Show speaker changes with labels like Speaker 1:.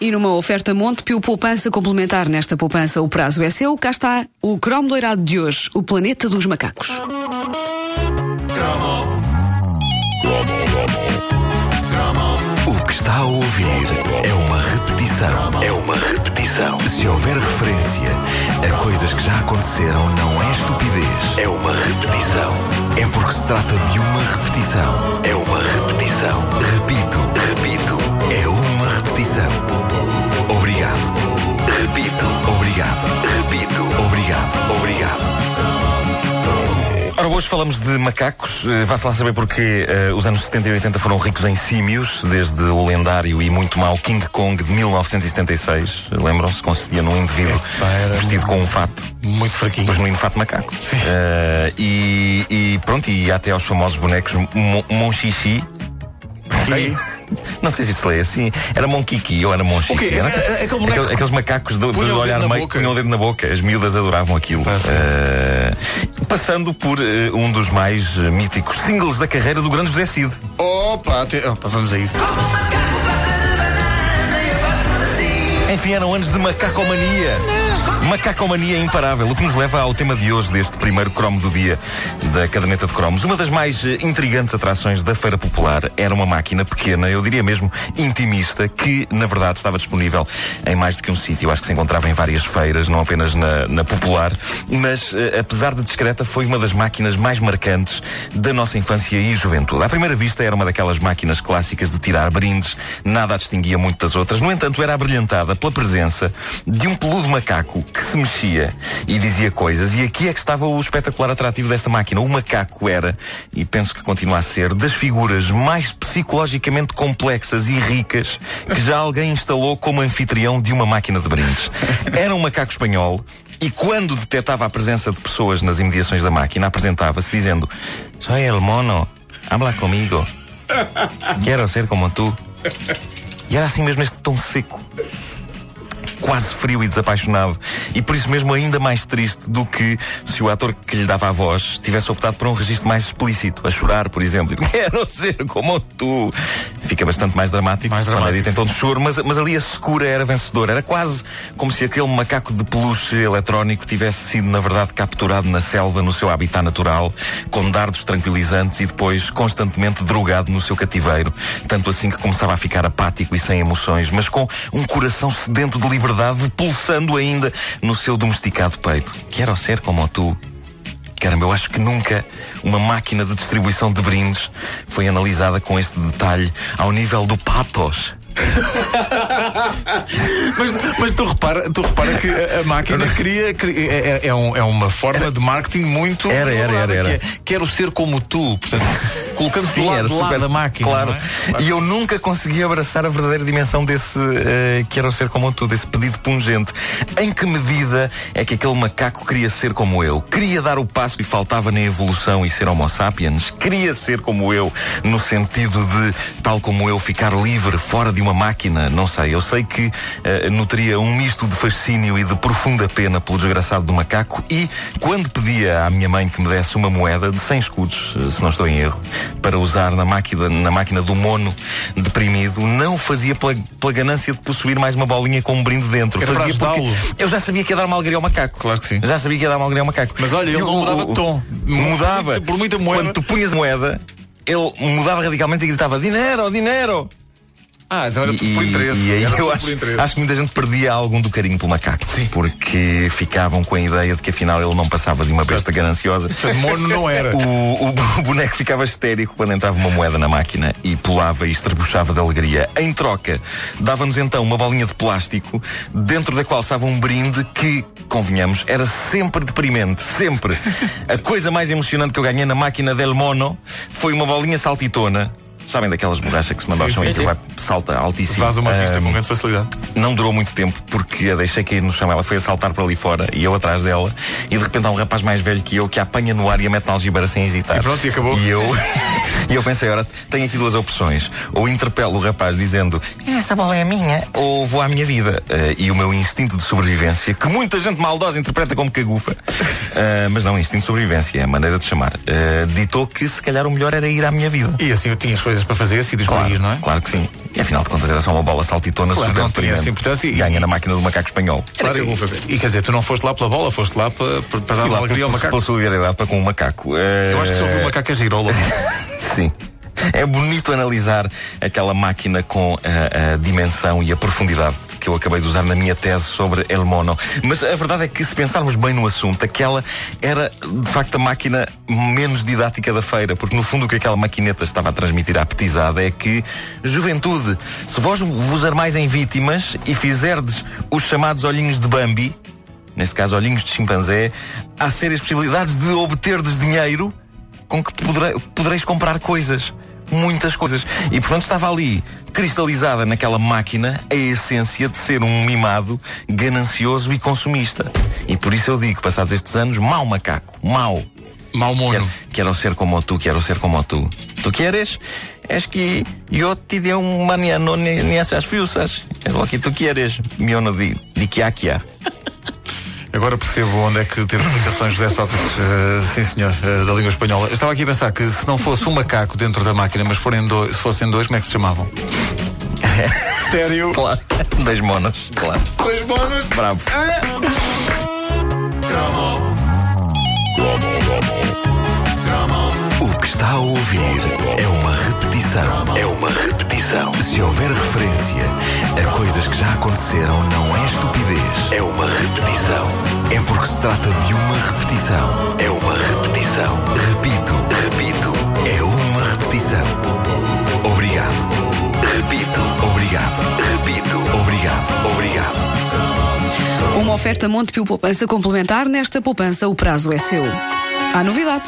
Speaker 1: E numa oferta Montepio Poupança complementar nesta poupança, o prazo é seu. Cá está o cromo doirado de hoje, o planeta dos macacos.
Speaker 2: O que está a ouvir é uma repetição. É uma repetição. Se houver referência a coisas que já aconteceram, não é estupidez. É uma repetição. É porque se trata de uma repetição. É uma repetição.
Speaker 3: Hoje falamos de macacos. Uh, Vá-se lá saber porque uh, os anos 70 e 80 foram ricos em símios, desde o lendário e muito mau King Kong de 1976. Lembram-se? Consistia num indivíduo
Speaker 4: era
Speaker 3: vestido com um fato.
Speaker 4: Muito fraquinho.
Speaker 3: Mas no fato macaco. Uh, e, e pronto, e até aos famosos bonecos Mon- Monchichi. Ok? Não sei se isso lê assim. Era Monkiki ou era Monchichi.
Speaker 4: O quê?
Speaker 3: Era-
Speaker 4: É- é- aquele boneco-
Speaker 3: aqueles, aqueles macacos do, do olhar meio
Speaker 4: boca.
Speaker 3: punham o dedo na boca. As miúdas adoravam aquilo.
Speaker 4: Ah.
Speaker 3: Uh, passando por uh, um dos mais uh, míticos singles da carreira do grande José Cid.
Speaker 4: Opa, até- opa, vamos a isso.
Speaker 3: Enfim, eram anos de macacomania. Macacomania imparável, o que nos leva ao tema de hoje deste primeiro cromo do dia da caderneta de cromos. Uma das mais eh, intrigantes atrações da Feira Popular era uma máquina pequena, eu diria mesmo intimista, que na verdade estava disponível em mais do que um sítio. Acho que se encontrava em várias feiras, não apenas na, na Popular, mas eh, apesar de discreta, foi uma das máquinas mais marcantes da nossa infância e juventude. À primeira vista era uma daquelas máquinas clássicas de tirar brindes, nada a distinguia muito das outras. No entanto, era abrilhantada pela presença de um peludo macaco que se mexia e dizia coisas. E aqui é que estava o espetacular atrativo desta máquina. O macaco era, e penso que continua a ser, das figuras mais psicologicamente complexas e ricas que já alguém instalou como anfitrião de uma máquina de brindes. Era um macaco espanhol. E quando detectava a presença de pessoas nas imediações da máquina, apresentava-se dizendo: Soy el mono, habla comigo. Quero ser como tu. E era assim mesmo este tom seco. Quase frio e desapaixonado. E por isso mesmo ainda mais triste do que se o ator que lhe dava a voz tivesse optado por um registro mais explícito, a chorar, por exemplo. Quero ser como tu. Fica bastante mais dramático.
Speaker 4: Mais
Speaker 3: quando é
Speaker 4: dramático,
Speaker 3: dito em tom de choro, mas, mas ali a secura era vencedora. Era quase como se aquele macaco de peluche eletrónico tivesse sido, na verdade, capturado na selva, no seu habitat natural, com dardos tranquilizantes e depois constantemente drogado no seu cativeiro. Tanto assim que começava a ficar apático e sem emoções, mas com um coração sedento de liberdade, pulsando ainda no seu domesticado peito. Quero ser como tu. Caramba, eu acho que nunca uma máquina de distribuição de brindes foi analisada com este detalhe ao nível do patos.
Speaker 4: Mas, mas tu, repara, tu repara que a, a máquina cria. cria- é, é- é um- é uma forma de marketing muito.
Speaker 3: Era, era, era, era.
Speaker 4: que é, Quero ser como tu. Portanto, colocando do lado,
Speaker 3: era
Speaker 4: do lado da máquina.
Speaker 3: Claro.
Speaker 4: é?
Speaker 3: E eu nunca consegui abraçar a verdadeira dimensão desse eh, quero ser como tu, desse pedido pungente. Em que medida é que aquele macaco queria ser como eu? Queria dar o passo que faltava na evolução e ser homo sapiens? Queria ser como eu, no sentido de, tal como eu, ficar livre, fora de uma máquina? Não sei. Eu sei que eh, nutria um misto de fascínio e de profunda pena pelo desgraçado do macaco e, quando pedia à minha mãe que me desse uma moeda de 100 escudos, eh, se não estou em erro, para usar na máquina, na máquina do mono deprimido, não fazia pela, pela ganância de possuir mais uma bolinha com um brinde dentro.
Speaker 4: Era
Speaker 3: fazia porque eu já sabia que ia dar uma alegria ao macaco.
Speaker 4: Claro que sim.
Speaker 3: Já sabia que ia dar uma alegria ao macaco.
Speaker 4: Mas olha, ele não mudava de tom.
Speaker 3: Mudava.
Speaker 4: Por muita- moeda.
Speaker 3: Quando tu punhas moeda, ele mudava radicalmente e gritava: Dinheiro, dinheiro!
Speaker 4: Ah, então era tudo por
Speaker 3: E-
Speaker 4: interesse.
Speaker 3: E aí eu acho, acho que muita gente perdia algum do carinho pelo macaco. Porque ficavam com a ideia de que afinal ele não passava de uma besta gananciosa.
Speaker 4: Mono não era.
Speaker 3: O, o boneco ficava histérico quando entrava uma moeda na máquina e pulava e estrebuchava de alegria. Em troca, dava-nos então uma bolinha de plástico dentro da qual estava um brinde que, convenhamos, era sempre deprimente. Sempre. A coisa mais emocionante que eu ganhei na máquina del mono foi uma bolinha saltitona. Sabem daquelas borrachas que se manda ao chão e que vai salta altíssimo.
Speaker 4: Faz uma vista
Speaker 3: Ah,
Speaker 4: com grande facilidade.
Speaker 3: não durou muito tempo porque a deixei cair no chão. Ela foi a saltar para ali fora e eu atrás dela. E de repente há um rapaz mais velho que eu que a apanha no ar e a mete na algibeira sem hesitar.
Speaker 4: E pronto, e acabou.
Speaker 3: E eu, e eu pensei, ora, tenho aqui duas opções. Ou interpelo o rapaz dizendo essa bola é minha, ou vou à minha vida. Eh, e o meu instinto de sobrevivência, que muita gente maldosa interpreta como cagufa, eh, mas não, instinto de sobrevivência é a maneira de chamar, eh, ditou que se calhar o melhor era ir à minha vida.
Speaker 4: E assim eu tinha as coisas para fazer, sítios
Speaker 3: Claro,
Speaker 4: para ir, não é?
Speaker 3: claro que sim. E afinal de contas era só uma bola saltitona
Speaker 4: Claro,
Speaker 3: super
Speaker 4: não tinha essa importância e-
Speaker 3: Ganha na máquina do macaco espanhol.
Speaker 4: Claro, e, e quer dizer, tu não foste lá pela bola, foste lá para, para, dar
Speaker 3: lá
Speaker 4: alegria ao
Speaker 3: pela-
Speaker 4: macaco.
Speaker 3: Pela solidariedade para com o macaco. Eh,
Speaker 4: Eu acho que só ouvi o macaco a rir ao longo.
Speaker 3: Sim. É bonito analisar aquela máquina com a, a dimensão e a profundidade que eu acabei de usar na minha tese sobre El Mono. Mas a verdade é que, se pensarmos bem no assunto, aquela era de facto a máquina menos didática da feira, porque no fundo o que aquela maquineta estava a transmitir à petizada é que, juventude, se vós vos armais em vítimas e fizerdes os chamados olhinhos de Bambi, neste caso olhinhos de chimpanzé, há sérias possibilidades de obterdes dinheiro com que poderei- podereis comprar coisas. Muitas coisas. E portanto estava ali, cristalizada naquela máquina, a essência de ser um mimado, ganancioso e consumista. E por isso eu digo, passados estes anos, mau macaco, mau.
Speaker 4: Mau mono.
Speaker 3: Quero, quero ser como tu, quero ser como tu. Tu queres? Es que yo te dei um maniano ne- nessas fiusas. Es lo que tu queres, miono de, de quiaquia.
Speaker 4: Agora percebo onde é que teve explicações José Sócrates, eh, sim senhor, eh, da língua espanhola. Eu estava aqui a pensar que se não fosse um macaco dentro da máquina, mas forem dois, se fossem dois, como é que se chamavam? Estéreo.
Speaker 3: Claro. Dois monos, claro.
Speaker 4: Dois bónus.
Speaker 3: Bravo.
Speaker 2: O que está a ouvir é uma repetição. É uma repetição. Se houver referência coisas que já aconteceram, não é estupidez. É uma repetição. É porque se trata de uma repetição. É uma repetição. Repito, repito. É uma repetição. Obrigado. Repito. Obrigado. Repito. Obrigado. Obrigado.
Speaker 1: Uma oferta Montepio Poupança complementar. Nesta poupança, o prazo é seu. Há novidades.